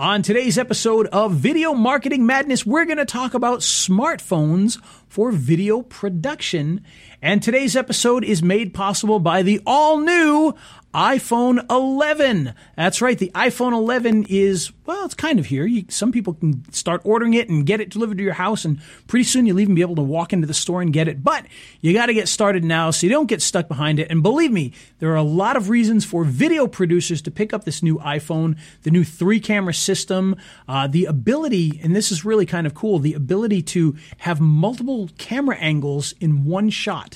On today's episode of Video Marketing Madness, we're going to talk about smartphones for video production. And today's episode is made possible by the all new iPhone 11. That's right. The iPhone 11 is, well, it's kind of here. You, some people can start ordering it and get it delivered to your house, and pretty soon you'll even be able to walk into the store and get it. But you got to get started now so you don't get stuck behind it. And believe me, there are a lot of reasons for video producers to pick up this new iPhone, the new three camera system, uh, the ability, and this is really kind of cool, the ability to have multiple camera angles in one shot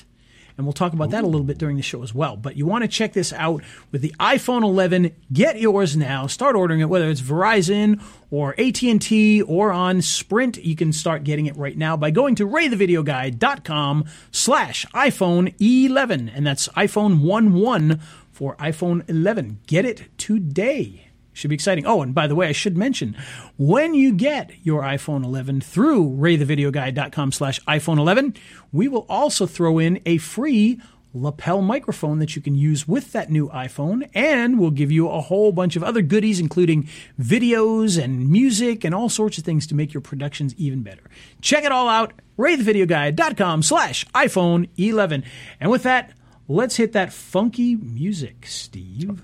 and we'll talk about that a little bit during the show as well. But you want to check this out with the iPhone 11. Get yours now. Start ordering it, whether it's Verizon or AT&T or on Sprint. You can start getting it right now by going to raythevideoguy.com slash iPhone 11. And that's iPhone 11 for iPhone 11. Get it today. Should be exciting. Oh, and by the way, I should mention when you get your iPhone 11 through raythevideoguy.com slash iPhone 11, we will also throw in a free lapel microphone that you can use with that new iPhone, and we'll give you a whole bunch of other goodies, including videos and music and all sorts of things to make your productions even better. Check it all out, raythevideoguy.com slash iPhone 11. And with that, let's hit that funky music, Steve.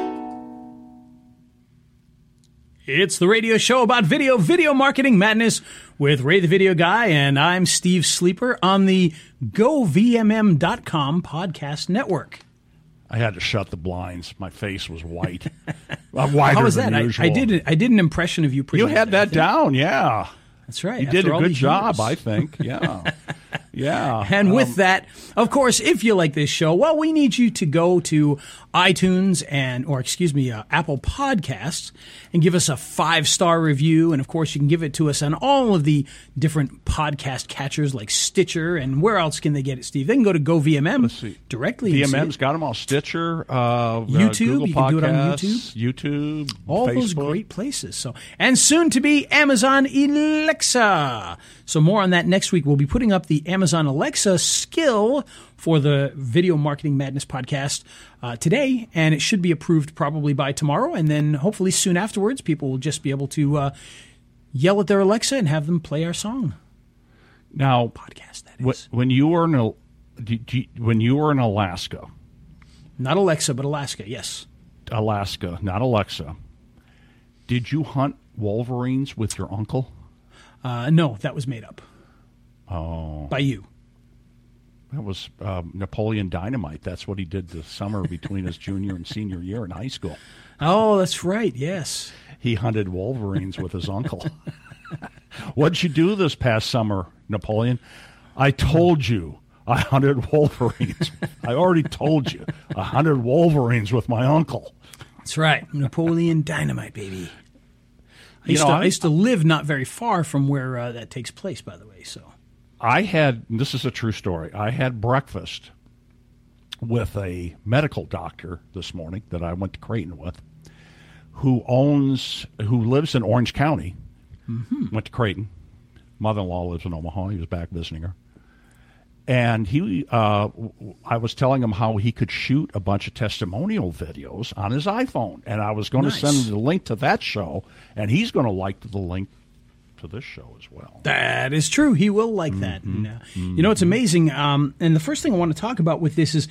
It's the radio show about video, video marketing madness with Ray the Video Guy, and I'm Steve Sleeper on the GoVMM.com podcast network. I had to shut the blinds. My face was white. Uh, wider How was that? I. I did. I did an impression of you. Pretty You had that down, yeah. That's right. You after did a good job, years. I think. Yeah. yeah. And with Um, that, of course, if you like this show, well, we need you to go to iTunes and, or excuse me, uh, Apple Podcasts and give us a five star review. And of course, you can give it to us on all of the different podcast catchers like Stitcher. And where else can they get it, Steve? They can go to GoVMM directly. VMM's got them all. Stitcher, uh, YouTube, uh, you can do it on Podcasts, YouTube, all Facebook. those great places. So, and soon to be Amazon Alexa. So more on that next week. We'll be putting up the Amazon Alexa skill for the Video Marketing Madness podcast uh, today, and it should be approved probably by tomorrow. And then hopefully soon afterwards, people will just be able to uh, yell at their Alexa and have them play our song Now, podcast. that is. wh- when you were in Al- do- do- when you were in Alaska, not Alexa, but Alaska. Yes. Alaska, not Alexa, did you hunt wolverines with your uncle? Uh, no, that was made up. Oh, by you. that was um, Napoleon Dynamite. That's what he did the summer between his junior and senior year in high school. Oh, that's right. Yes. He hunted wolverines with his uncle. What'd you do this past summer, Napoleon? I told you I hunted wolverines. I already told you I hunted wolverines with my uncle. That's right. Napoleon Dynamite, baby. I You used, know, to, I- I used to live not very far from where uh, that takes place, by the way. So I had this is a true story. I had breakfast with a medical doctor this morning that I went to Creighton with, who owns who lives in Orange County. Went to Creighton. Mother-in-law lives in Omaha. He was back visiting her, and he. Uh, I was telling him how he could shoot a bunch of testimonial videos on his iPhone, and I was going Nice. to send him the link to that show, and he's going to like the link to this show as well. that is true. He will like that. And, uh, You know, it's amazing. Um, and the first thing I want to talk about with this is,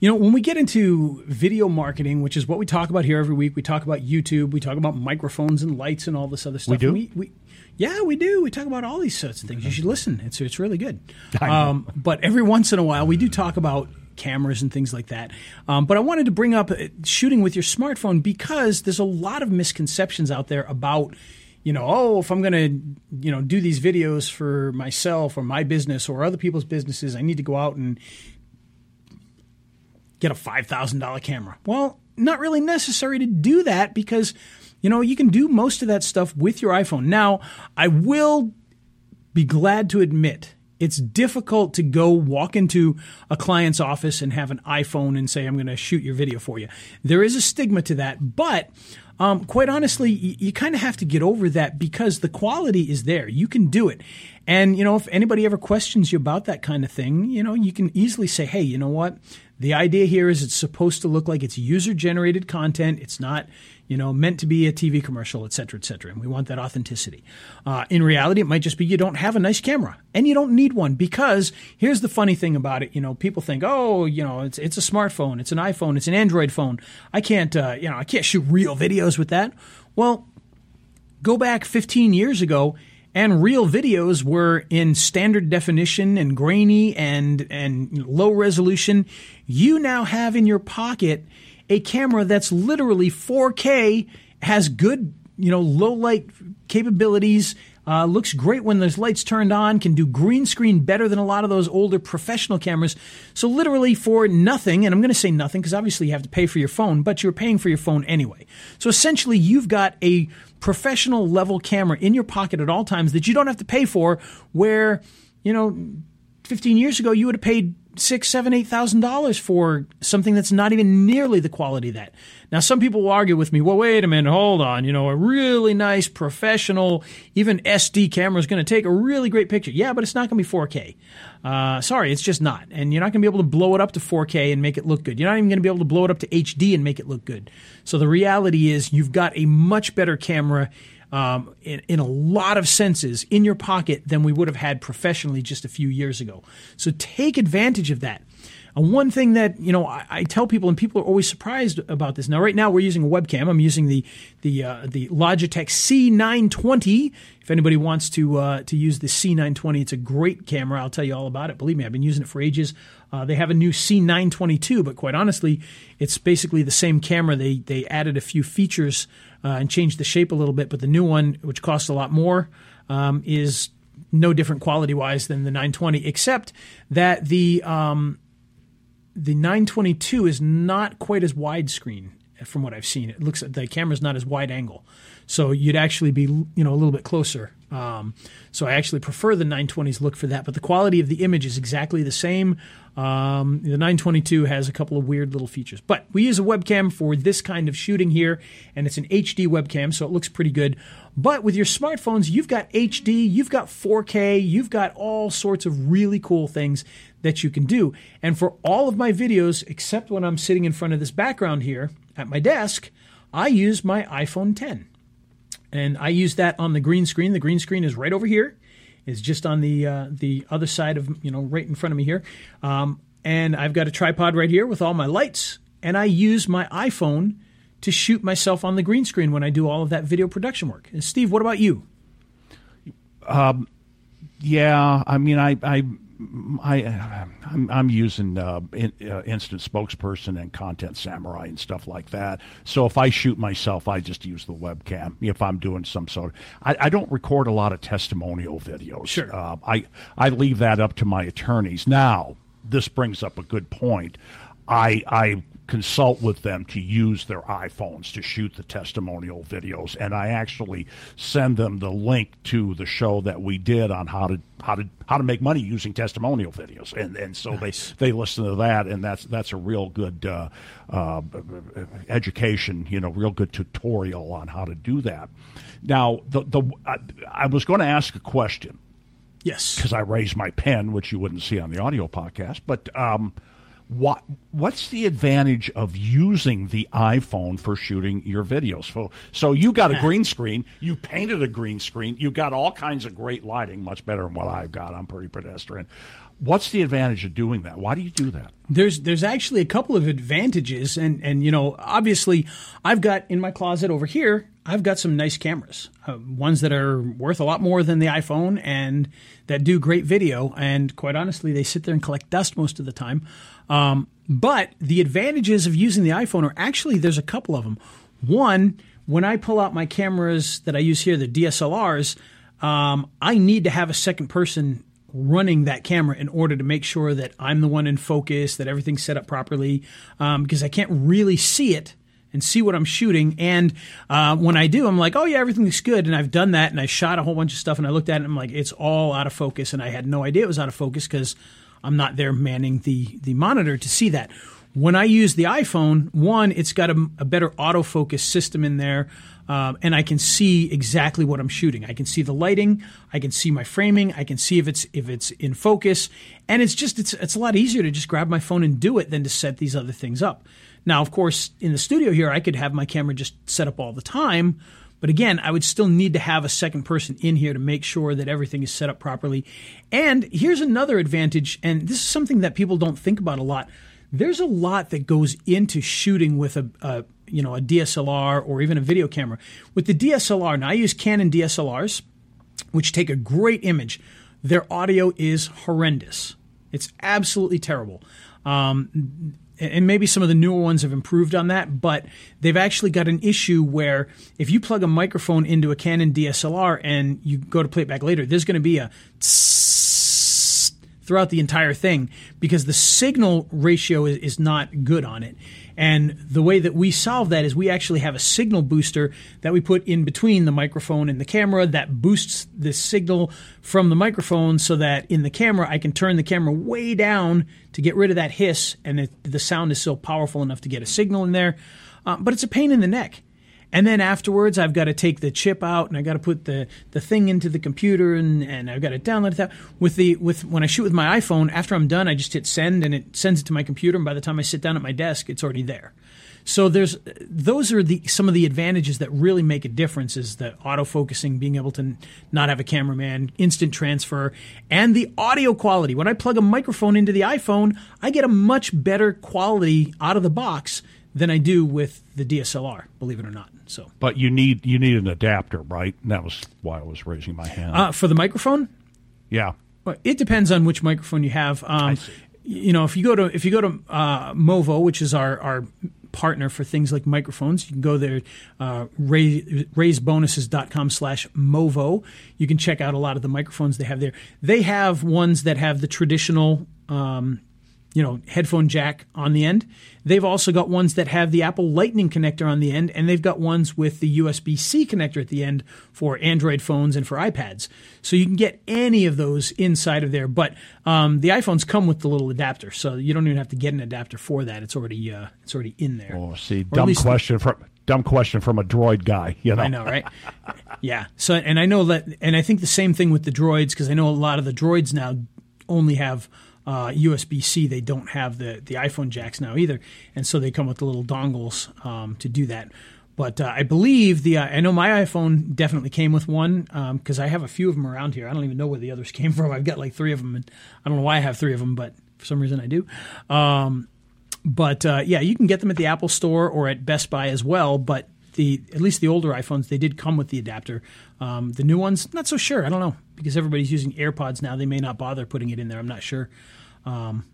you know, when we get into video marketing, which is what we talk about here every week, we talk about YouTube, we talk about microphones and lights and all this other stuff. We do? And We, yeah, we do. We talk about all these sorts of things. You should listen. It's it's really good. Um, but every once in a while, we do talk about cameras and things like that. Um, but I wanted to bring up uh, shooting with your smartphone because there's a lot of misconceptions out there about, you know, oh, if I'm going to, you know, do these videos for myself or my business or other people's businesses, I need to go out and get a $5,000 camera. Well, not really necessary to do that because you know, you can do most of that stuff with your iPhone. Now, I will be glad to admit it's difficult to go walk into a client's office and have an iPhone and say, I'm going to shoot your video for you. There is a stigma to that, but um, quite honestly, you, you kind of have to get over that because the quality is there. You can do it. And, you know, if anybody ever questions you about that kind of thing, you know, you can easily say, hey, you know what? The idea here is it's supposed to look like it's user generated content. It's not, you know, meant to be a TV commercial, et cetera, et cetera. And we want that authenticity. Uh, in reality, it might just be you don't have a nice camera and you don't need one because here's the funny thing about it. You know, people think, oh, you know, it's, it's a smartphone, it's an iPhone, it's an Android phone. I can't, uh, you know, I can't shoot real videos with that. Well, go back 15 years ago and real videos were in standard definition and grainy and and low resolution. You now have in your pocket a camera that's literally 4K has good you know low light capabilities uh, looks great when there's lights turned on, can do green screen better than a lot of those older professional cameras. So, literally, for nothing, and I'm going to say nothing because obviously you have to pay for your phone, but you're paying for your phone anyway. So, essentially, you've got a professional level camera in your pocket at all times that you don't have to pay for, where, you know, 15 years ago, you would have paid six, seven, eight thousand dollars for something that's not even nearly the quality of that. Now, some people will argue with me. Well, wait a minute, hold on. You know, a really nice professional, even SD camera is going to take a really great picture. Yeah, but it's not going to be 4K. Uh, sorry, it's just not. And you're not going to be able to blow it up to 4K and make it look good. You're not even going to be able to blow it up to HD and make it look good. So the reality is, you've got a much better camera um, in, in a lot of senses in your pocket than we would have had professionally just a few years ago. So take advantage of that. And one thing that you know I, I, tell people, and people are always surprised about this. Now, right now we're using a webcam. I'm using the the uh, the Logitech C920. If anybody wants to uh, to use the C920, it's a great camera. I'll tell you all about it. Believe me, I've been using it for ages. Uh, they have a new C922, but quite honestly, it's basically the same camera. They they added a few features uh, and changed the shape a little bit. But the new one, which costs a lot more, um, is no different quality wise than the 920, except that the um, the 922 is not quite as widescreen from what I've seen. It looks the camera's not as wide angle, so you'd actually be you know a little bit closer. Um, so I actually prefer the 920s look for that, but the quality of the image is exactly the same. Um, the 922 has a couple of weird little features, but we use a webcam for this kind of shooting here, and it's an HD webcam, so it looks pretty good. But with your smartphones, you've got HD, you've got 4K, you've got all sorts of really cool things that you can do. And for all of my videos, except when I'm sitting in front of this background here at my desk, I use my iPhone 10. And I use that on the green screen. The green screen is right over here. It's just on the uh, the other side of you know right in front of me here, um, and I've got a tripod right here with all my lights, and I use my iPhone to shoot myself on the green screen when I do all of that video production work. And Steve, what about you? Um, yeah, I mean, I, I I I'm, I'm using uh, in, uh, instant spokesperson and content samurai and stuff like that. So if I shoot myself, I just use the webcam. If I'm doing some sort of, I, I don't record a lot of testimonial videos. Sure. Uh, I I leave that up to my attorneys. Now this brings up a good point. I I consult with them to use their iPhones to shoot the testimonial videos, and I actually send them the link to the show that we did on how to how to how to make money using testimonial videos, and and so nice. they they listen to that, and that's that's a real good uh, uh, education, you know, real good tutorial on how to do that. Now, the the I, I was going to ask a question. Yes, because I raised my pen, which you wouldn't see on the audio podcast, but. Um, what what's the advantage of using the iPhone for shooting your videos? So, so you got a green screen, you painted a green screen, you got all kinds of great lighting, much better than what I've got. I'm pretty pedestrian. What's the advantage of doing that? Why do you do that? There's there's actually a couple of advantages, and and you know obviously I've got in my closet over here I've got some nice cameras, uh, ones that are worth a lot more than the iPhone and that do great video. And quite honestly, they sit there and collect dust most of the time. Um, but the advantages of using the iPhone are actually there's a couple of them. One, when I pull out my cameras that I use here, the DSLRs, um, I need to have a second person running that camera in order to make sure that I'm the one in focus, that everything's set up properly, um, because I can't really see it and see what I'm shooting. And uh, when I do, I'm like, oh yeah, everything looks good. And I've done that, and I shot a whole bunch of stuff, and I looked at it, and I'm like, it's all out of focus, and I had no idea it was out of focus because I'm not there manning the the monitor to see that. When I use the iPhone, one, it's got a, a better autofocus system in there, um, and I can see exactly what I'm shooting. I can see the lighting, I can see my framing, I can see if it's if it's in focus, and it's just it's it's a lot easier to just grab my phone and do it than to set these other things up. Now, of course, in the studio here, I could have my camera just set up all the time. But again, I would still need to have a second person in here to make sure that everything is set up properly. And here's another advantage, and this is something that people don't think about a lot. There's a lot that goes into shooting with a, a you know a DSLR or even a video camera. With the DSLR, now I use Canon DSLRs, which take a great image. Their audio is horrendous. It's absolutely terrible. Um, and maybe some of the newer ones have improved on that, but they've actually got an issue where if you plug a microphone into a Canon DSLR and you go to play it back later, there's going to be a throughout the entire thing because the signal ratio is, is not good on it. And the way that we solve that is we actually have a signal booster that we put in between the microphone and the camera that boosts the signal from the microphone so that in the camera I can turn the camera way down to get rid of that hiss and it, the sound is still powerful enough to get a signal in there. Uh, but it's a pain in the neck. And then afterwards, I've got to take the chip out and I got to put the, the thing into the computer and, and I've got to download it. With the with when I shoot with my iPhone, after I'm done, I just hit send and it sends it to my computer. And by the time I sit down at my desk, it's already there. So there's those are the some of the advantages that really make a difference is the autofocusing, being able to not have a cameraman, instant transfer, and the audio quality. When I plug a microphone into the iPhone, I get a much better quality out of the box than I do with the DSLR, believe it or not. So, but you need you need an adapter, right? And that was why I was raising my hand. Uh, for the microphone, yeah. Well, it depends on which microphone you have. Um, you know, if you go to if you go to uh, Movo, which is our our partner for things like microphones. You can go there, uh, raise, raisebonuses.com slash Movo. You can check out a lot of the microphones they have there. They have ones that have the traditional um, you know, headphone jack on the end. They've also got ones that have the Apple Lightning connector on the end, and they've got ones with the USB C connector at the end for Android phones and for iPads. So you can get any of those inside of there. But um, the iPhones come with the little adapter, so you don't even have to get an adapter for that. It's already uh, it's already in there. Oh, see, or dumb question from dumb question from a droid guy. You know, I know, right? yeah. So, and I know that, and I think the same thing with the droids because I know a lot of the droids now only have uh, USB C. They don't have the the iPhone jacks now either, and so they come with the little dongles um, to do that. But uh, I believe the uh, I know my iPhone definitely came with one because um, I have a few of them around here. I don't even know where the others came from. I've got like three of them, and I don't know why I have three of them, but for some reason I do. Um, but uh, yeah, you can get them at the Apple Store or at Best Buy as well. But the at least the older iPhones they did come with the adapter. Um, the new ones, not so sure. I don't know because everybody's using AirPods now. They may not bother putting it in there. I'm not sure. Um,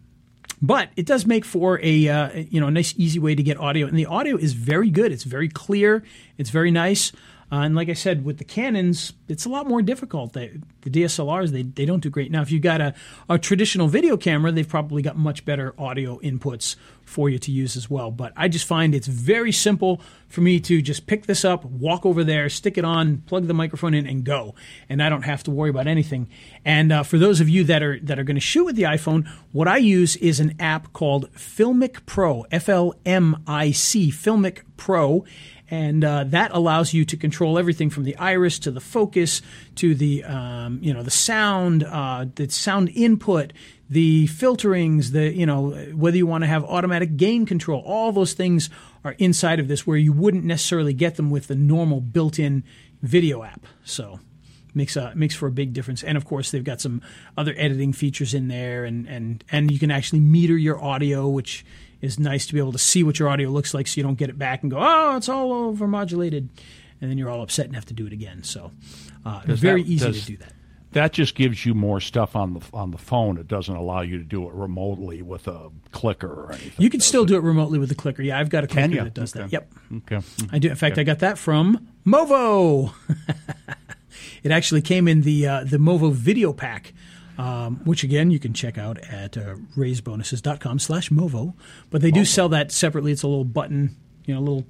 but it does make for a uh, you know a nice easy way to get audio, and the audio is very good. It's very clear. It's very nice. Uh, and like I said, with the Canons, it's a lot more difficult. They, the DSLRs, they, they don't do great. Now, if you've got a, a traditional video camera, they've probably got much better audio inputs for you to use as well. But I just find it's very simple for me to just pick this up, walk over there, stick it on, plug the microphone in, and go. And I don't have to worry about anything. And uh, for those of you that are that are going to shoot with the iPhone, what I use is an app called Filmic Pro, F L M I C, Filmic Pro and uh, that allows you to control everything from the iris to the focus to the um, you know the sound, uh, the sound input, the filterings, the you know whether you want to have automatic gain control. All those things are inside of this, where you wouldn't necessarily get them with the normal built-in video app. So makes a makes for a big difference. And of course, they've got some other editing features in there, and and and you can actually meter your audio, which is nice to be able to see what your audio looks like so you don't get it back and go, oh, it's all over modulated. And then you're all upset and have to do it again. So, uh, very that, easy does, to do that. That just gives you more stuff on the on the phone. It doesn't allow you to do it remotely with a clicker or anything. You can still it? do it remotely with a clicker. Yeah, I've got a clicker that does okay. that. Yep. Okay. I do. In fact, okay. I got that from Movo. it actually came in the uh, the Movo video pack um, which again you can check out at uh, raisebonuses.com slash movo. But they do sell that separately. It's a little button, you know, a little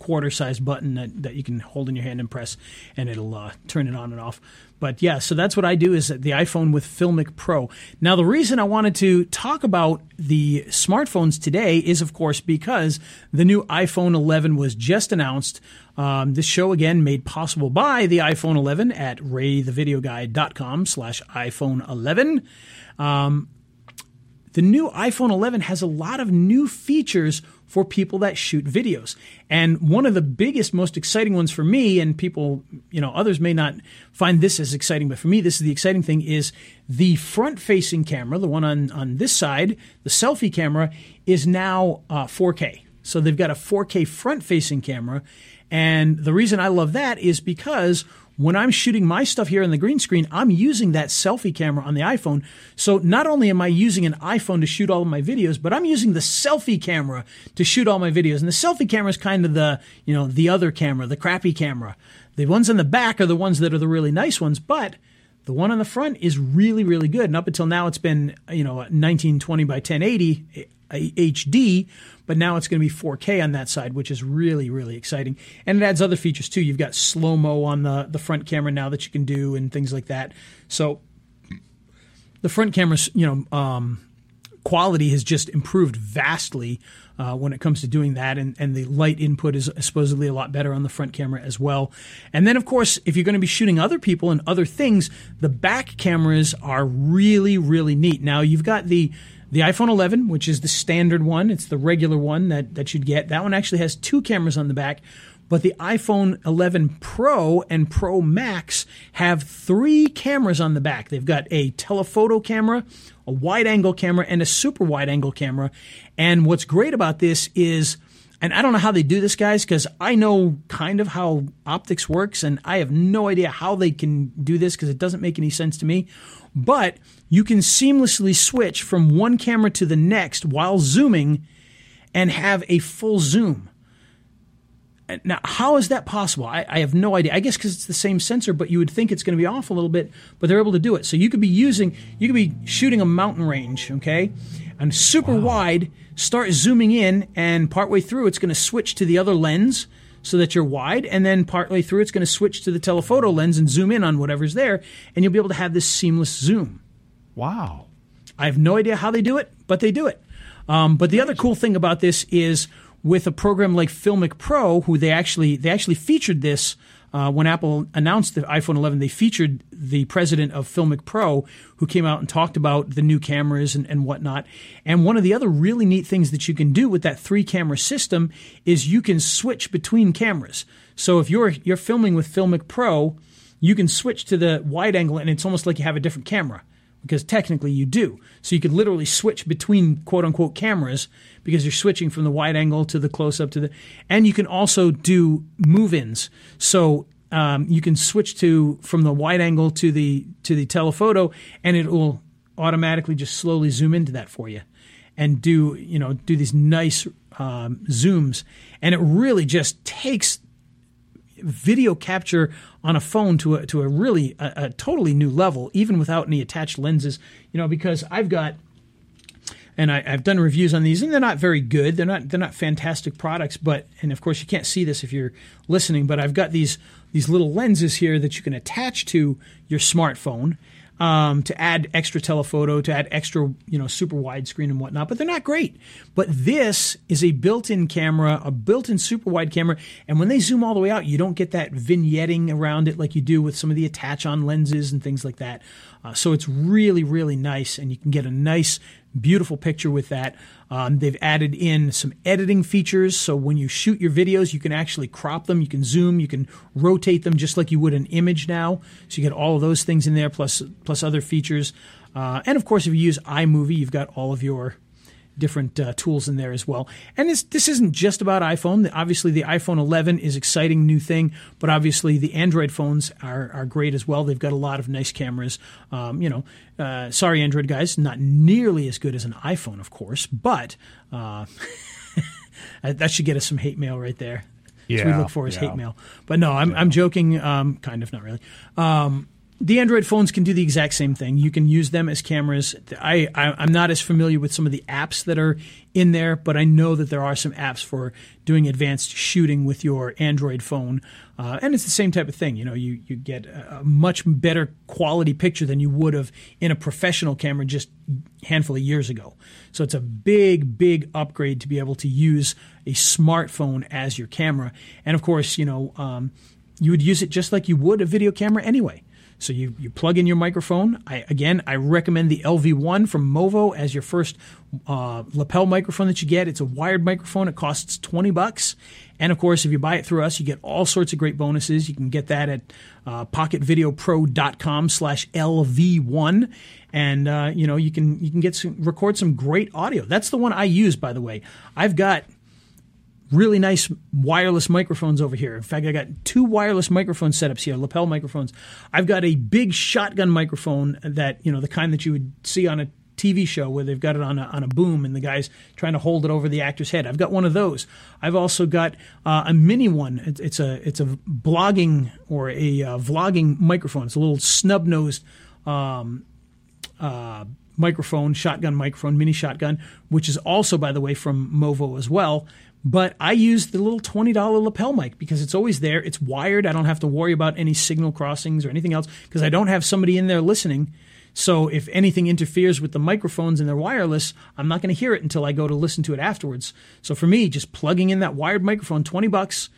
quarter size button that, that you can hold in your hand and press, and it'll uh, turn it on and off. But yeah, so that's what I do is the iPhone with Filmic Pro. Now, the reason I wanted to talk about the smartphones today is, of course, because the new iPhone 11 was just announced. Um, this show again made possible by the iPhone 11 at raythevideoguy.com slash iPhone 11. Um, the new iPhone 11 has a lot of new features for people that shoot videos. And one of the biggest, most exciting ones for me, and people, you know, others may not find this as exciting, but for me, this is the exciting thing is the front facing camera, the one on, on this side, the selfie camera, is now uh, 4K. So they've got a 4K front facing camera. And the reason I love that is because when I'm shooting my stuff here on the green screen, I'm using that selfie camera on the iPhone. So not only am I using an iPhone to shoot all of my videos, but I'm using the selfie camera to shoot all my videos. And the selfie camera is kind of the, you know, the other camera, the crappy camera. The ones in the back are the ones that are the really nice ones, but the one on the front is really, really good. And up until now, it's been, you know, 1920 by 1080 HD, but now it's going to be 4K on that side, which is really, really exciting. And it adds other features too. You've got slow mo on the, the front camera now that you can do and things like that. So the front camera's, you know, um, quality has just improved vastly uh, when it comes to doing that, and, and the light input is supposedly a lot better on the front camera as well. And then, of course, if you're going to be shooting other people and other things, the back cameras are really, really neat. Now, you've got the the iPhone 11, which is the standard one, it's the regular one that, that you'd get. That one actually has two cameras on the back, but the iPhone 11 Pro and Pro Max have three cameras on the back. They've got a telephoto camera, a wide angle camera, and a super wide angle camera. And what's great about this is, and I don't know how they do this, guys, because I know kind of how optics works, and I have no idea how they can do this because it doesn't make any sense to me. But you can seamlessly switch from one camera to the next while zooming and have a full zoom. Now, how is that possible? I, I have no idea. I guess because it's the same sensor, but you would think it's going to be off a little bit, but they're able to do it. So you could be using, you could be shooting a mountain range, okay, and super wow. wide, start zooming in, and partway through, it's going to switch to the other lens so that you're wide, and then partway through, it's going to switch to the telephoto lens and zoom in on whatever's there, and you'll be able to have this seamless zoom. Wow. I have no idea how they do it, but they do it. Um, but the other cool thing about this is with a program like Filmic Pro, who they actually they actually featured this uh, when Apple announced the iPhone 11. They featured the president of Filmic Pro, who came out and talked about the new cameras and, and whatnot. And one of the other really neat things that you can do with that three camera system is you can switch between cameras. So if you're you're filming with Filmic Pro, you can switch to the wide angle, and it's almost like you have a different camera because technically you do. So you could literally switch between quote unquote cameras because you're switching from the wide angle to the close up to the, and you can also do move ins. So um, you can switch to from the wide angle to the to the telephoto, and it will automatically just slowly zoom into that for you, and do you know do these nice um, zooms, and it really just takes video capture on a phone to a, to a really a, a totally new level, even without any attached lenses. You know, because I've got and I, have done reviews on these, and they're not very good. They're not they're not fantastic products, but and of course you can't see this if you're listening. But I've got these these little lenses here that you can attach to your smartphone, um, to add extra telephoto, to add extra, you know, super widescreen and whatnot, but they're not great. But this is a built-in camera, a built-in super wide camera, and when they zoom all the way out, you don't get that vignetting around it like you do with some of the attach-on lenses and things like that. Uh, so it's really, really nice, and you can get a nice Beautiful picture with that. Um, they've added in some editing features, so when you shoot your videos, you can actually crop them, you can zoom, you can rotate them just like you would an image now. So you get all of those things in there, plus plus other features. Uh, and of course, if you use iMovie, you've got all of your different uh, tools in there as well. And this this isn't just about iPhone. Obviously, the iPhone 11 is exciting new thing, but obviously the Android phones are are great as well. They've got a lot of nice cameras. Um, you know, uh, sorry, Android guys, not nearly as good as an iPhone, of course, but uh, that should get us some hate mail right there. Yeah, we look for is yeah. hate mail. But no, I'm, yeah. I'm joking. Um, kind of, not really. Um, the Android phones can do the exact same thing. You can use them as cameras. I, I am not as familiar with some of the apps that are in there, but I know that there are some apps for doing advanced shooting with your Android phone, uh, and it's the same type of thing. You know, you you get a, much better quality picture than you would have in a professional camera just a handful of years ago. So it's a big big upgrade to be able to use a smartphone as your camera, and of course, you know. Um, you would use it just like you would a video camera anyway. So you, you plug in your microphone. I, again, I recommend the LV1 from Movo as your first uh, lapel microphone that you get. It's a wired microphone. It costs 20 bucks. And of course, if you buy it through us, you get all sorts of great bonuses. You can get that at uh, pocketvideopro.com slash LV1. And, uh, you know, you can, you can get some, record some great audio. That's the one I use, by the way. I've got – really nice wireless microphones over here. In fact, I got two wireless microphone setups here, lapel microphones. I've got a big shotgun microphone that, you know, the kind that you would see on a TV show where they've got it on a, on a boom and the guy's trying to hold it over the actor's head. I've got one of those. I've also got uh, a mini one. It's, it's, a it's a blogging or a uh, vlogging microphone. It's a little snub nosed um, uh, microphone, shotgun microphone, mini shotgun, which is also, by the way, from Movo as well. But I use the little $20 lapel mic because it's always there. It's wired. I don't have to worry about any signal crossings or anything else because I don't have somebody in there listening. So if anything interferes with the microphones and they're wireless, I'm not going to hear it until I go to listen to it afterwards. So for me, just plugging in that wired microphone, 20 bucks,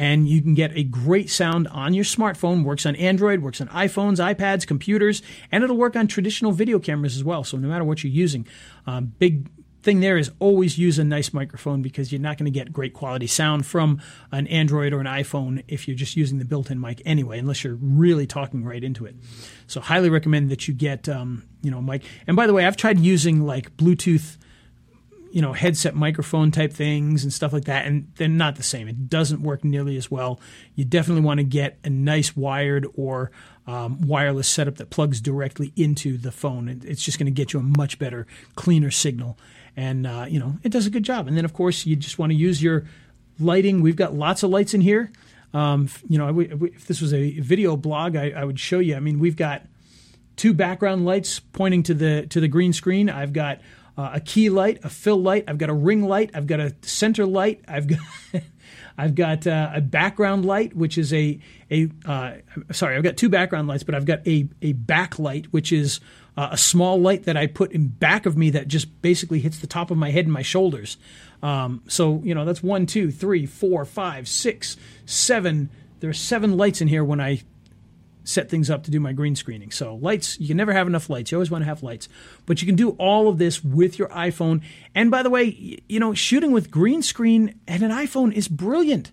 and you can get a great sound on your smartphone. Works on Android, works on iPhones, iPads, computers, and it'll work on traditional video cameras as well. So no matter what you're using, um, big thing there is always use a nice microphone because you're not going to get great quality sound from an Android or an iPhone if you're just using the built-in mic anyway, unless you're really talking right into it. So highly recommend that you get um, you know mic. And by the way, I've tried using like Bluetooth you know headset microphone type things and stuff like that and they're not the same it doesn't work nearly as well you definitely want to get a nice wired or um, wireless setup that plugs directly into the phone it's just going to get you a much better cleaner signal and uh, you know it does a good job. And then of course you just want to use your lighting. We've got lots of lights in here. Um, you know, if this was a video blog, I, I, would show you. I mean, we've got two background lights pointing to the to the green screen. I've got uh, a key light, a fill light. I've got a ring light. I've got a center light. I've got I've got uh, a background light, which is a a uh, sorry, I've got two background lights, but I've got a a backlight, which is uh, a small light that I put in back of me that just basically hits the top of my head and my shoulders. Um, so you know that's one, two, three, four, five, six, seven. There are seven lights in here when I set things up to do my green screening. So lights, you can never have enough lights. You always want to have lights, but you can do all of this with your iPhone. And by the way, you know shooting with green screen and an iPhone is brilliant.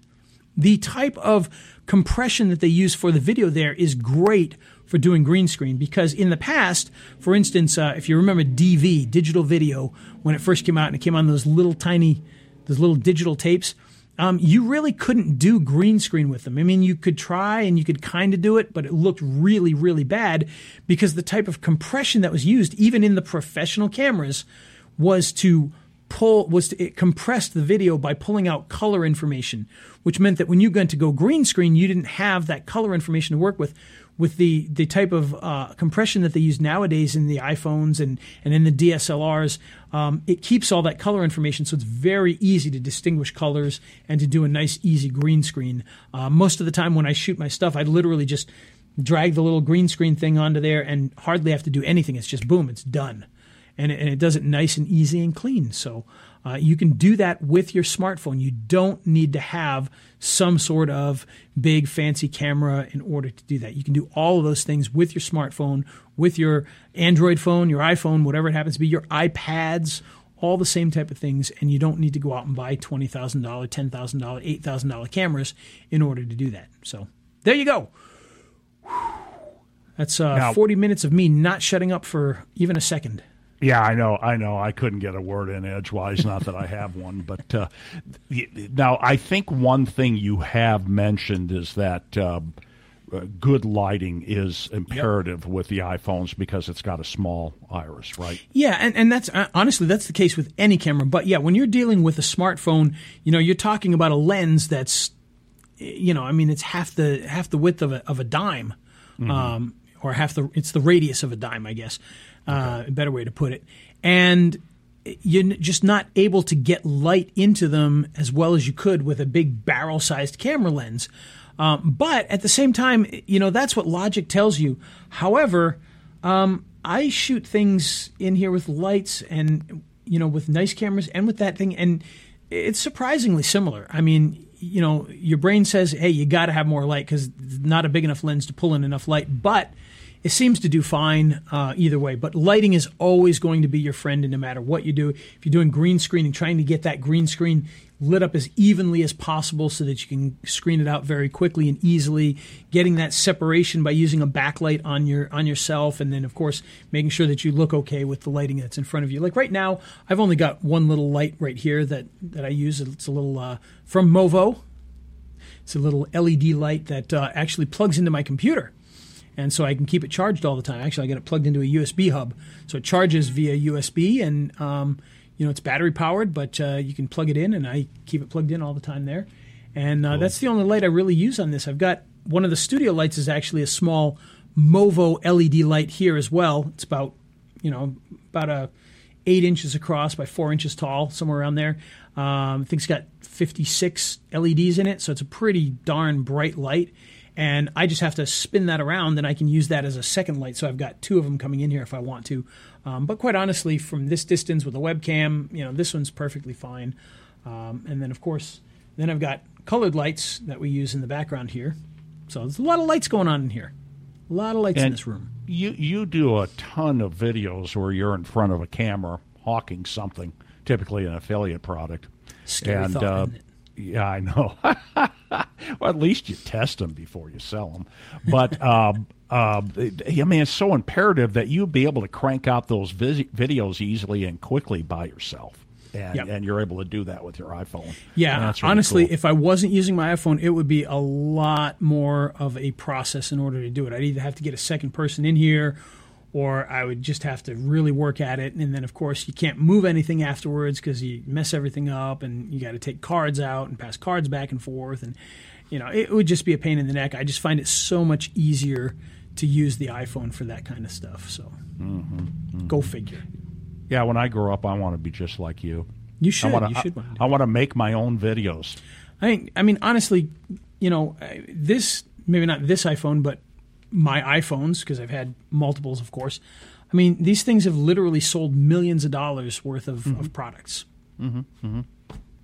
The type of compression that they use for the video there is great for doing green screen because in the past, for instance, uh, if you remember DV, digital video, when it first came out and it came on those little tiny, those little digital tapes, um, you really couldn't do green screen with them. I mean, you could try and you could kind of do it, but it looked really, really bad because the type of compression that was used, even in the professional cameras, was to pull was to, it compressed the video by pulling out color information, which meant that when you went to go green screen, you didn't have that color information to work with, with the the type of uh, compression that they use nowadays in the iPhones and and in the DSLRs, um, it keeps all that color information, so it's very easy to distinguish colors and to do a nice easy green screen. Uh, most of the time when I shoot my stuff, I literally just drag the little green screen thing onto there and hardly have to do anything. It's just boom, it's done, and it, and it does it nice and easy and clean. So. Uh, you can do that with your smartphone. You don't need to have some sort of big fancy camera in order to do that. You can do all of those things with your smartphone, with your Android phone, your iPhone, whatever it happens to be, your iPads, all the same type of things. And you don't need to go out and buy $20,000, $10,000, $8,000 cameras in order to do that. So there you go. That's uh, now, 40 minutes of me not shutting up for even a second. Yeah, I know. I know. I couldn't get a word in edgewise. Not that I have one, but uh, now I think one thing you have mentioned is that uh, uh, good lighting is imperative yep. with the iPhones because it's got a small iris, right? Yeah, and, and that's uh, honestly that's the case with any camera. But yeah, when you're dealing with a smartphone, you know, you're talking about a lens that's, you know, I mean, it's half the half the width of a, of a dime. Mm-hmm. Um, or half the it's the radius of a dime, I guess. Uh, a better way to put it. And you're just not able to get light into them as well as you could with a big barrel sized camera lens. Um, but at the same time, you know, that's what logic tells you. However, um, I shoot things in here with lights and, you know, with nice cameras and with that thing. And it's surprisingly similar. I mean, you know, your brain says, hey, you got to have more light because not a big enough lens to pull in enough light. But it seems to do fine uh, either way. But lighting is always going to be your friend, and no matter what you do, if you're doing green screening, trying to get that green screen lit up as evenly as possible so that you can screen it out very quickly and easily getting that separation by using a backlight on your on yourself and then of course making sure that you look okay with the lighting that's in front of you. Like right now i've only got one little light right here that that i use. It's a little uh, from movo. It's a little led light that uh, actually plugs into my computer and so I can keep it charged all the time. Actually, I got it plugged into a USB hub, so it charges via USB, and um, you know it's battery powered, but uh, you can plug it in, and I keep it plugged in all the time there. And uh, cool. that's the only light I really use on this. I've got one of the studio lights is actually a small Movo LED light here as well. It's about you know about a eight inches across by four inches tall, somewhere around there. Um, I think it's got 56 LEDs in it, so it's a pretty darn bright light and I just have to spin that around, and I can use that as a second light. So I've got two of them coming in here if I want to. Um, but quite honestly, from this distance with a webcam, you know, this one's perfectly fine. Um, and then of course, then I've got colored lights that we use in the background here. So there's a lot of lights going on in here. A lot of lights and in this room. You you do a ton of videos where you're in front of a camera hawking something, typically an affiliate product. Scary and, thought, uh, yeah, I know. well, at least you test them before you sell them. But um, uh, I mean, it's so imperative that you be able to crank out those vis- videos easily and quickly by yourself. And, yep. and, you're able to do that with your iPhone. Yeah, really honestly, cool. if I wasn't using my iPhone, it would be a lot more of a process in order to do it. I'd either have to get a second person in here or I would just have to really work at it. And then, of course, you can't move anything afterwards because you mess everything up and you got to take cards out and pass cards back and forth. And, you know, it would just be a pain in the neck. I just find it so much easier to use the iPhone for that kind of stuff. So mm-hmm, mm-hmm. go figure. Yeah, when I grow up, I want to be just like you. You should. I wanna, you should. I, I want to make my own videos. I I mean, honestly, you know, this maybe not this iPhone, but my iPhones, because I've had multiples, of course. I mean, these things have literally sold millions of dollars worth of, mm-hmm. of products. Mm-hmm. Mm-hmm.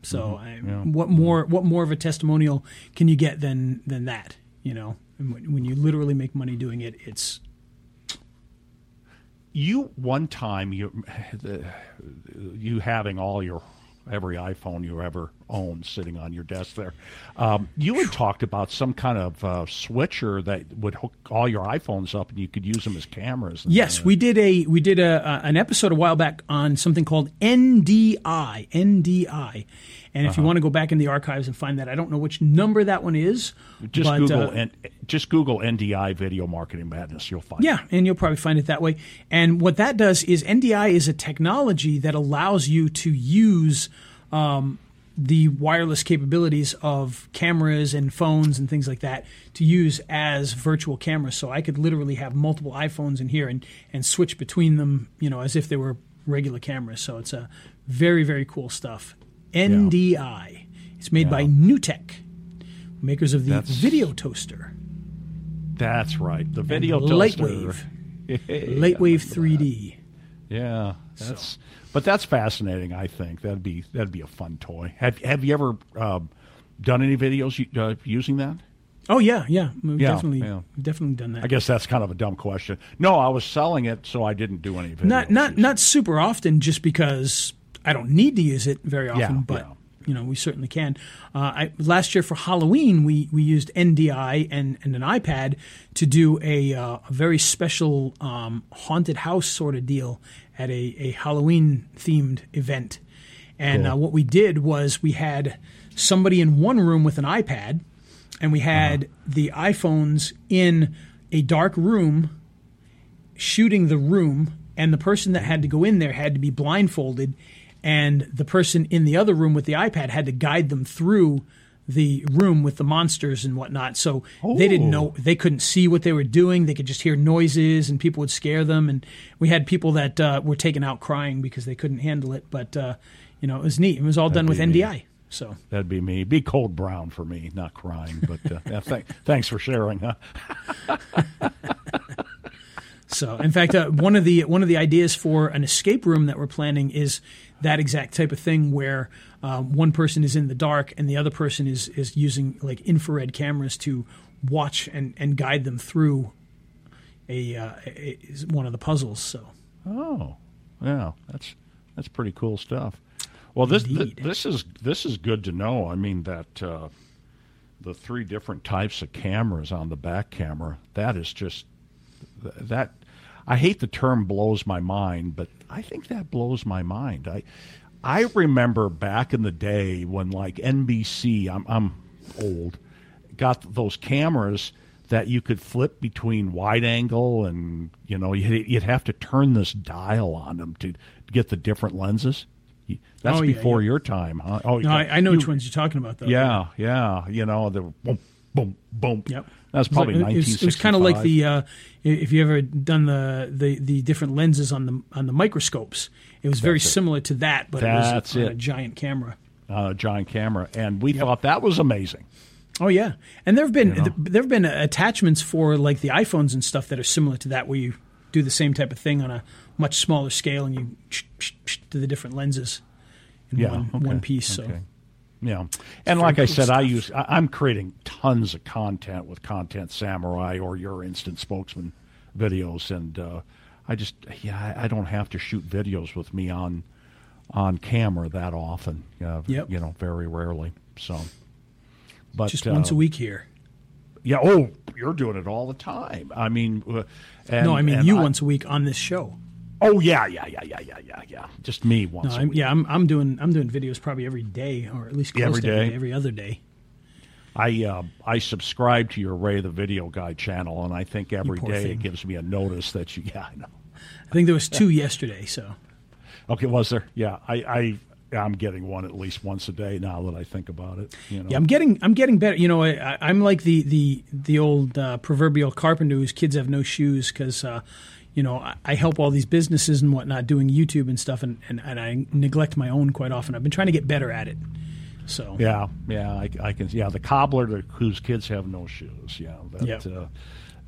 So, mm-hmm. I, yeah. what more? What more of a testimonial can you get than than that? You know, when, when you literally make money doing it, it's you one time you you having all your every iPhone you ever owned sitting on your desk there. Um, you had talked about some kind of uh, switcher that would hook all your iPhones up and you could use them as cameras. yes, uh, we did a we did a, uh, an episode a while back on something called NDI NDI, and if uh-huh. you want to go back in the archives and find that, I don't know which number that one is. Just but, Google uh, and just Google NDI Video Marketing Madness. You'll find. Yeah, it. and you'll probably find it that way. And what that does is NDI is a technology that allows you to use. Um, the wireless capabilities of cameras and phones and things like that to use as virtual cameras. So I could literally have multiple iPhones in here and, and switch between them, you know, as if they were regular cameras. So it's a very, very cool stuff. NDI. Yeah. It's made yeah. by NewTek, makers of the that's, video toaster. That's right, the video and toaster. Lightwave, Lightwave 3D. Yeah, that's so. But that's fascinating. I think that'd be that'd be a fun toy. Have Have you ever uh, done any videos uh, using that? Oh yeah, yeah, We've yeah, definitely, yeah. definitely done that. I guess that's kind of a dumb question. No, I was selling it, so I didn't do any videos. Not not not super often, just because I don't need to use it very often, yeah, but yeah. You know we certainly can. Uh, I, last year for Halloween, we we used NDI and, and an iPad to do a, uh, a very special um, haunted house sort of deal at a, a Halloween themed event. And cool. uh, what we did was we had somebody in one room with an iPad, and we had uh-huh. the iPhones in a dark room shooting the room and the person that had to go in there had to be blindfolded and the person in the other room with the iPad had to guide them through the room with the monsters and whatnot. So they didn't know they couldn't see what they were doing. They could just hear noises and people would scare them. And we had people that uh, were taken out crying because they couldn't handle it. But uh, you know, it was neat. It was all done with. NDI. So That'd be me. Be cold brown for me, not crying. But uh, th- thanks for sharing. Huh? So, in fact, uh, one of the one of the ideas for an escape room that we're planning is that exact type of thing, where um, one person is in the dark and the other person is is using like infrared cameras to watch and, and guide them through a, uh, a a- one of the puzzles. So, Oh, yeah, that's that's pretty cool stuff. Well, this th- this is this is good to know. I mean that uh, the three different types of cameras on the back camera that is just that. I hate the term blows my mind, but I think that blows my mind. I I remember back in the day when like NBC, I'm I'm old, got those cameras that you could flip between wide angle and you know you'd, you'd have to turn this dial on them to, get the different lenses. That's Oh, before yeah. your time, huh? Oh, no, I, I know which ones you're talking about, though. yeah, yeah. You know the boom, boom, boom. Yep. That's It was probably it was-. It was, kind of like the uh, if you ever done the, the the different lenses on the on the microscopes. It was very it. similar to that, but That's it was on a giant camera. uh, giant camera, and we thought that was amazing. Oh yeah, and there have been You know? there have been attachments for like the iPhones and stuff that are similar to that, where you do the same type of thing on a much smaller scale, and you do the different lenses in Yeah, one, okay, one piece. So okay. Yeah, and like I said, I use I, I'm creating tons of content with Content Samurai or your Instant Spokesman videos, and uh, I just yeah I, I don't have to shoot videos with me on on camera that often. Uh, Yep. you know, very rarely. So, but just once uh, a week here. Yeah. Oh, you're doing it all the time. I mean, uh, and, No, I mean you I- once a week on this show. Oh yeah, yeah, yeah, yeah, yeah, yeah, yeah. Just me once. No, a I'm, yeah, I'm I'm doing I'm doing videos probably every day, or at least close Every to every, day? every other day. I uh, I subscribe to your Ray the Video Guy channel, and I think every day thing. it gives me a notice that you. Yeah, I know. I think there was two yesterday. So Okay, was there? Yeah, I, I I'm getting one at least once a day now that I think about it. You know. yeah, I'm getting I'm getting better. You know, I, I- I'm like the the the old uh, proverbial carpenter whose kids have no shoes because. Uh, you know, I, I help all these businesses and whatnot doing YouTube and stuff, and, and, and I neglect my own quite often. I've been trying to get better at it. So Yeah, yeah, I, I can. Yeah, the cobbler whose kids have no shoes. Yeah, that, Yep. uh,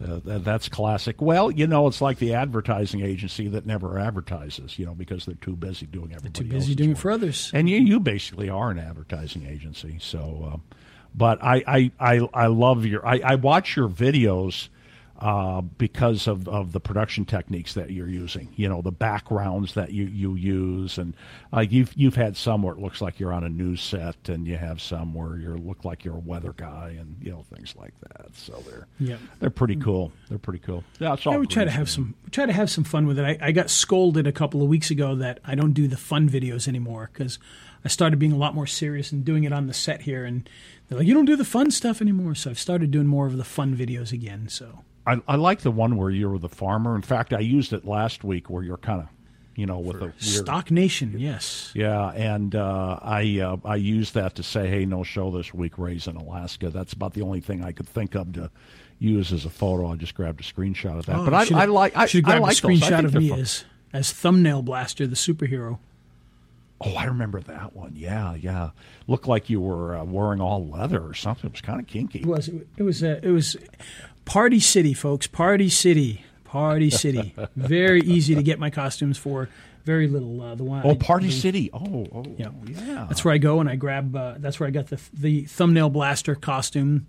uh, that, that's classic. Well, you know, it's like the advertising agency that never advertises. You know, because they're too busy doing everybody. too busy doing work. for others. And you, you basically are an advertising agency. So, um, but I, I, I, I love your. I, I watch your videos uh, because of, of the production techniques that you're using. You know, the backgrounds that you, you use, and like you've you've had some where it looks like you're on a news set, and you have some where you look like you're a weather guy, and you know things like that. So they're Yep. they're pretty cool. They're pretty cool. Yeah, it's all Yeah, we try to have some try to have some fun with it. I, I got scolded a couple of weeks ago that I don't do the fun videos anymore because I started being a lot more serious and doing it on the set here. And they're like, "You don't do the fun stuff anymore." So I've started doing more of the fun videos again. So I, I like the one where you're the farmer. In fact, I used it last week where you're kind of, you know, with a weird, Stock Nation, yes, yeah, and uh, I uh, I used that to say, hey, no show this week, Ray's in Alaska. That's about the only thing I could think of to use as a photo. I just grabbed a screenshot of that. Oh, but I, I like I, should've grabbed like a screenshot of me fun. as as thumbnail blaster, the superhero. Oh, I remember that one. Yeah, yeah. Looked like you were uh, wearing all leather or something. It was kind of kinky. It was it was uh, it was Party City, folks. Party City, Party City. Very easy to get my costumes for. Very little. Uh, the one. Oh, I- Party City. Oh, oh, Yeah. yeah. That's where I go and I grab. Uh, that's where I got the the thumbnail blaster costume,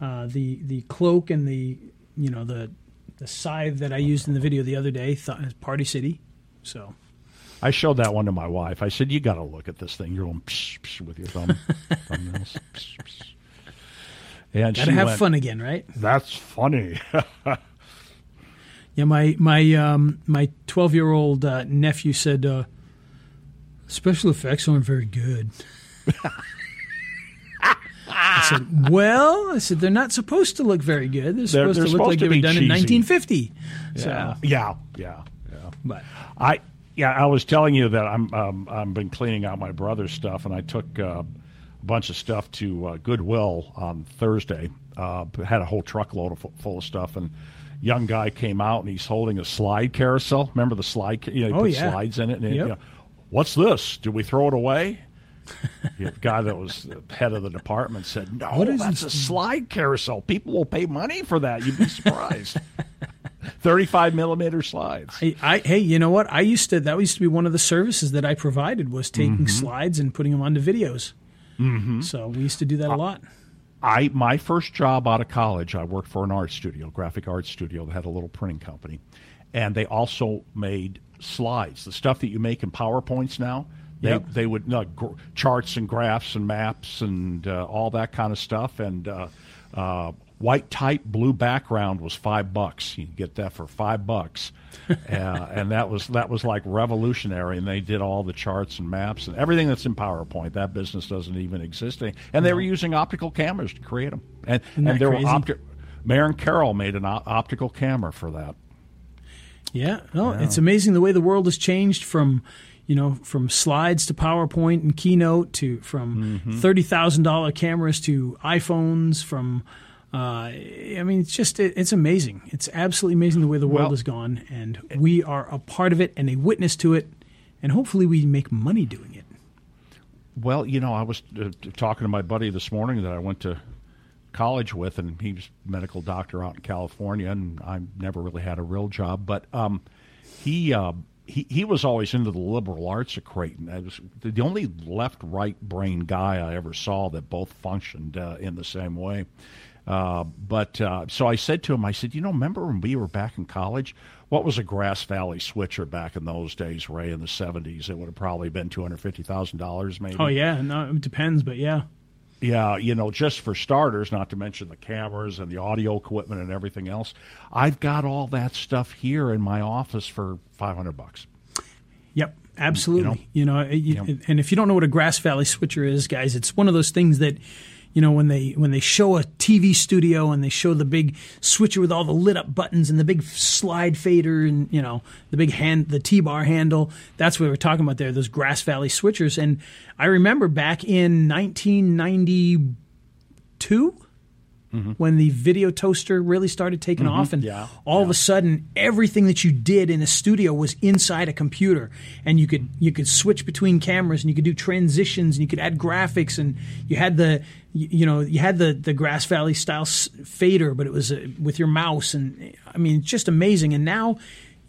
uh, the the cloak and the you know the the scythe that I used in the video the other day. Th- Party City. So I showed that one to my wife. I said, "You got to look at this thing. You're going psh, psh, with your thumb, thumbnails." Psh, psh. And gotta she have went, fun again, right? That's funny. Yeah, my my um, my twelve year old uh, nephew said uh, special effects aren't very good. I said, "Well, I said they're not supposed to look very good. They're supposed they're to look supposed like to they were be done in cheesy. 1950." So, yeah, yeah, yeah, yeah. but I yeah, I was telling you that I'm um, I've been cleaning out my brother's stuff, and I took uh, a bunch of stuff to uh, Goodwill on Thursday. Uh, had a whole truckload of, full of stuff, and young guy came out and he's holding a slide carousel. Remember the slide? You know, he Oh, put yeah. slides in it. And Yep. you know, What's this? Do we throw it away? the guy that was the head of the department said, "No, What is that's this- a slide carousel. People will pay money for that. You'd be surprised." Thirty-five millimeter slides. I, I, hey, you know what? I used to. That used to be one of the services that I provided was taking slides and putting them onto videos. Mm-hmm. So we used to do that a lot. I my first job out of college, I worked for an art studio, graphic art studio that had a little printing company, and they also made slides, the stuff that you make in PowerPoints now. They Yep. they would uh, gr- charts and graphs and maps and uh, all that kind of stuff, and uh, uh, white type blue background was five bucks. You get that for five bucks, uh, and that was that was like revolutionary. And they did all the charts and maps and everything that's in PowerPoint. That business doesn't even exist, any- and they were using optical cameras to create them. And Isn't and there crazy? were opti- Marin Carroll made an op- optical camera for that. Yeah, no, it's amazing the way the world has changed from, you know, from slides to PowerPoint and Keynote to from thirty thousand dollar cameras to iPhones. From, uh, I mean, it's just it, it's amazing. It's absolutely amazing the way the world Well- has gone, and we are a part of it and a witness to it, and hopefully we make money doing it. Well, you know, I was uh, talking to my buddy this morning that I went to college with, and he's a medical doctor out in California, and I never really had a real job, but um, he. Uh, he, he was always into the liberal arts at Creighton. I was the only left right brain guy I ever saw that both functioned uh, in the same way. Uh, but uh, so I said to him, I said, you know, remember when we were back in college? What was a Grass Valley switcher back in those days, Ray, in the 70s? It would have probably been $250,000 maybe. Oh yeah, no, it depends, but yeah, Yeah, you know, just for starters, not to mention the cameras and the audio equipment and everything else. I've got all that stuff here in my office for 500 bucks. Yep, absolutely. You know, you- Yep. and if you don't know what a Grass Valley switcher is, guys, it's one of those things that, you know, when they when they show a TV studio and they show the big switcher with all the lit up buttons and the big slide fader and you know the big hand the T bar handle, that's what we're talking about there. Those Grass Valley switchers, and I remember back in 1992 when the video toaster really started taking off and Yeah. all of a sudden everything that you did in a studio was inside a computer. And you could you could switch between cameras and you could do transitions and you could add graphics and you had the you know you had the the grass valley style s- fader but it was uh, with your mouse and i mean it's just amazing. And now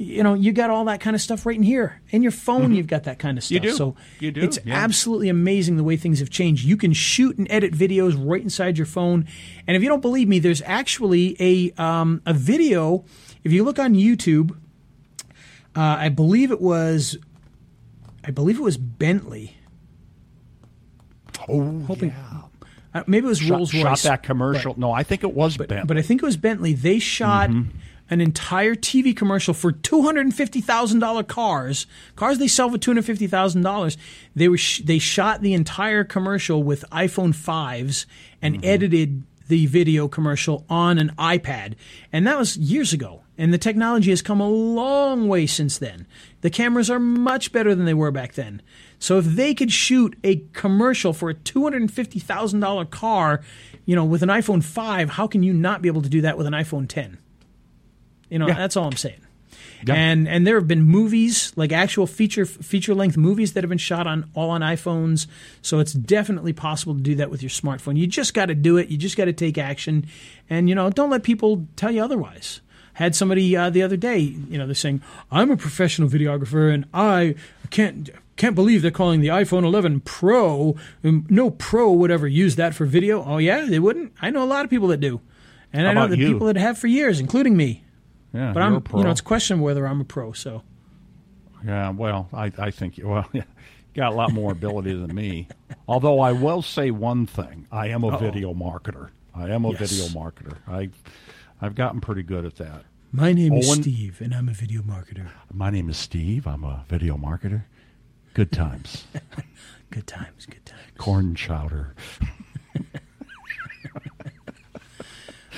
you know you got all that kind of stuff right in here in your phone you've got that kind of stuff You do. so You do, it's yeah. absolutely amazing the way things have changed. You can shoot and edit videos right inside your phone. And if you don't believe me, there's actually a um, a video. If you look on YouTube, uh, I believe it was, I believe it was Bentley. Oh, Hoping, uh, maybe it was Rolls Royce. shot that commercial. No, I think it was Bentley. But I think it was Bentley. They shot Mm-hmm. An entire TV commercial for two hundred and fifty thousand dollar cars. Cars they sell for two hundred fifty thousand dollars. They were sh- they shot the entire commercial with iPhone fives and Mm-hmm. edited the video commercial on an iPad, and that was years ago. And the technology has come a long way since then. The cameras are much better than they were back then. So if they could shoot a commercial for a two hundred and fifty thousand dollar car, you know, with an iPhone five, how can you not be able to do that with an iPhone ten? You know, that's all I'm saying. Yeah. And and there have been movies like actual feature feature length movies that have been shot on all on iPhones. So it's definitely possible to do that with your smartphone. You just got to do it. You just got to take action, and you know, don't let people tell you otherwise. Had somebody uh, the other day, you know, they're saying, "I'm a professional videographer, and I can't." Can't believe they're calling the iPhone 11 Pro. Um, No pro would ever use that for video. Oh yeah, they wouldn't. I know a lot of people that do, and How I know the you? people that have for years, including me. Yeah, But I'm, a you know, it's questionable whether I'm a pro. So Yeah, well, I, I think you well, yeah, got a lot more ability than me. Although I will say one thing: I am a video marketer. I am a Yes. video marketer. I, I've gotten pretty good at that. my name is Steve, and I'm a video marketer. My name is Steve. I'm a video marketer. Good times. Good times, good times. Corn chowder.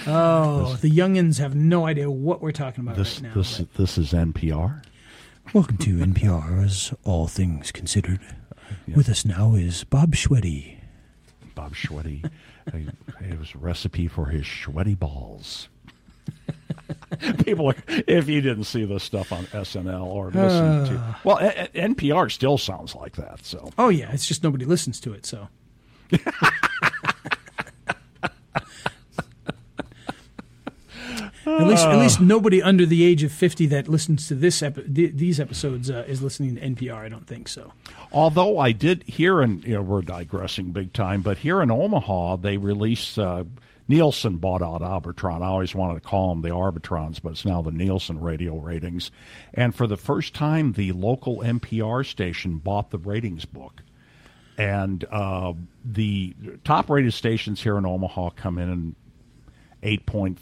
Oh, the youngins have no idea what we're talking about This right now. this but- this is NPR. Welcome to NPR's All Things Considered. With us now is Bob Schweddy. Bob Schweddy. it was a recipe for his Schweddy balls. People, are, if you didn't see this stuff on SNL or listen to, ah. well, a- a- NPR still sounds like that. So Oh yeah, it's just nobody listens to it. So. At least, at least nobody under the age of fifty that listens to this epi- th- these episodes uh, is listening to NPR. I don't think so. Although I did hear, and you know, we're digressing big time, but here in Omaha, they released uh, Nielsen bought out Arbitron. I always wanted to call them the Arbitrons, but it's now the Nielsen radio ratings. And for the first time, the local NPR station bought the ratings book. And uh, the top rated stations here in Omaha come in in 8.5,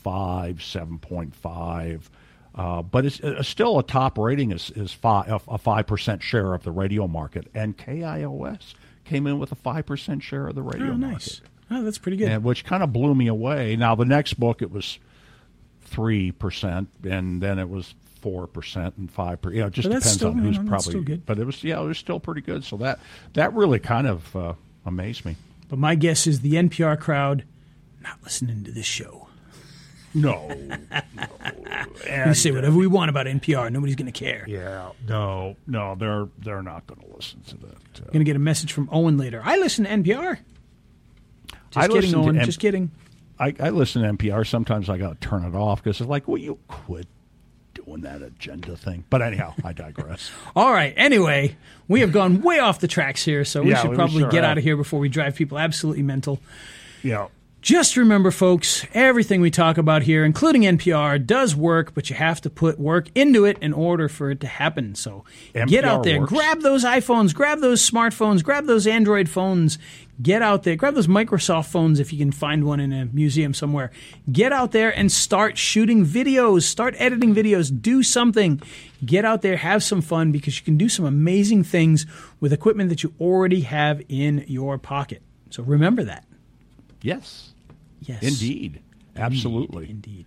7.5. Uh, but it's uh, still a top rating is, is five, a five percent share of the radio market, and KIOS came in with a five percent share of the radio Oh, market, nice. Oh, that's pretty good. and, which kind of blew me away. Now the next book it was three percent, and then it was four percent and five percent. You know, it just depends still- on who's know, that's probably. But it was yeah, it was still pretty good. So that that really kind of uh, amazed me. But my guess is the NPR crowd not listening to this show. No, We say whatever we want about NPR. Nobody's going to care. yeah, no, no, they're they're not going to listen to that. Uh, Going to get a message from Owen later. I listen to NPR. Just I kidding, listen Owen. M- Just kidding. I, I listen to NPR. Sometimes I got to turn it off because it's like, will you quit doing that agenda thing? But anyhow, I digress. All right. Anyway, we have gone way off the tracks here, so we Yeah, should we probably sure get have. out of here before we drive people absolutely mental. yeah. Just remember, folks, everything we talk about here, including NPR, does work, but you have to put work into it in order for it to happen. So get out there, works. grab those iPhones, grab those smartphones, grab those Android phones. Get out there, grab those Microsoft phones if you can find one in a museum somewhere. Get out there and start shooting videos, start editing videos, do something. Get out there, have some fun because you can do some amazing things with equipment that you already have in your pocket. So remember that. Yes. Yes. Indeed. Absolutely. Indeed.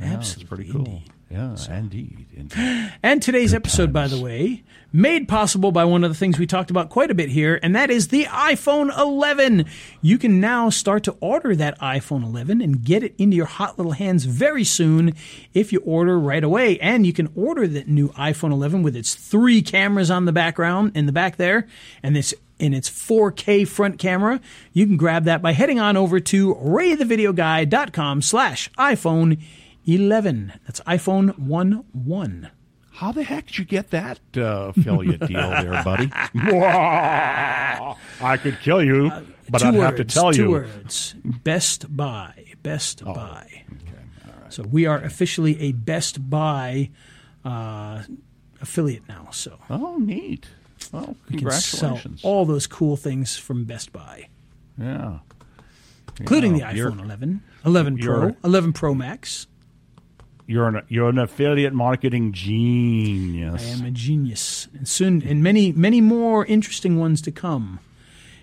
Absolutely. That's pretty cool. indeed. Yeah, indeed. indeed. And today's episode, by the way, made possible by one of the things we talked about quite a bit here, and that is the iPhone 11. You can now start to order that iPhone 11 and get it into your hot little hands very soon if you order right away. And you can order that new iPhone 11 with its three cameras on the background in the back there, and this in its 4K front camera. You can grab that by heading on over to raythevideoguy.com slash iPhone 11. That's iPhone 11. How the heck did you get that uh, affiliate deal there, buddy? I could kill you, but two I'd words, have to tell two you. words. Best Buy. Best Oh, Buy. So we are officially a Best Buy uh, affiliate now. So Oh, neat. Well, we can sell congratulations. all those cool things from Best Buy, yeah. including Yeah, the iPhone 11, 11 Pro, 11 Pro Max. You're an you're an affiliate marketing genius. I am a genius, and soon, and many, many more interesting ones to come.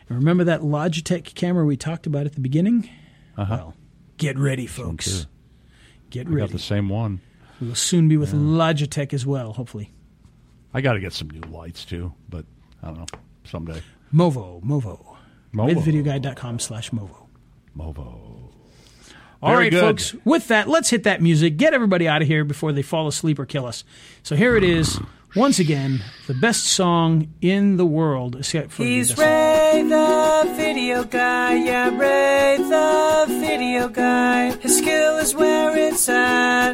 And remember that Logitech camera we talked about at the beginning? Well, get ready, folks. Uh-huh. Get I got the same one. We will soon be with Logitech as well, hopefully. I got to get some new lights too, but I don't know someday. Movo, Movo. Movo. raythevideoguy.com slash Movo. Movo. All Very right, good. folks. With that, let's hit that music. Get everybody out of here before they fall asleep or kill us. So here it is. Once again, the best song in the world. except for the He's best- Ray the video guy, yeah, Ray the video guy. His skill is where it's at.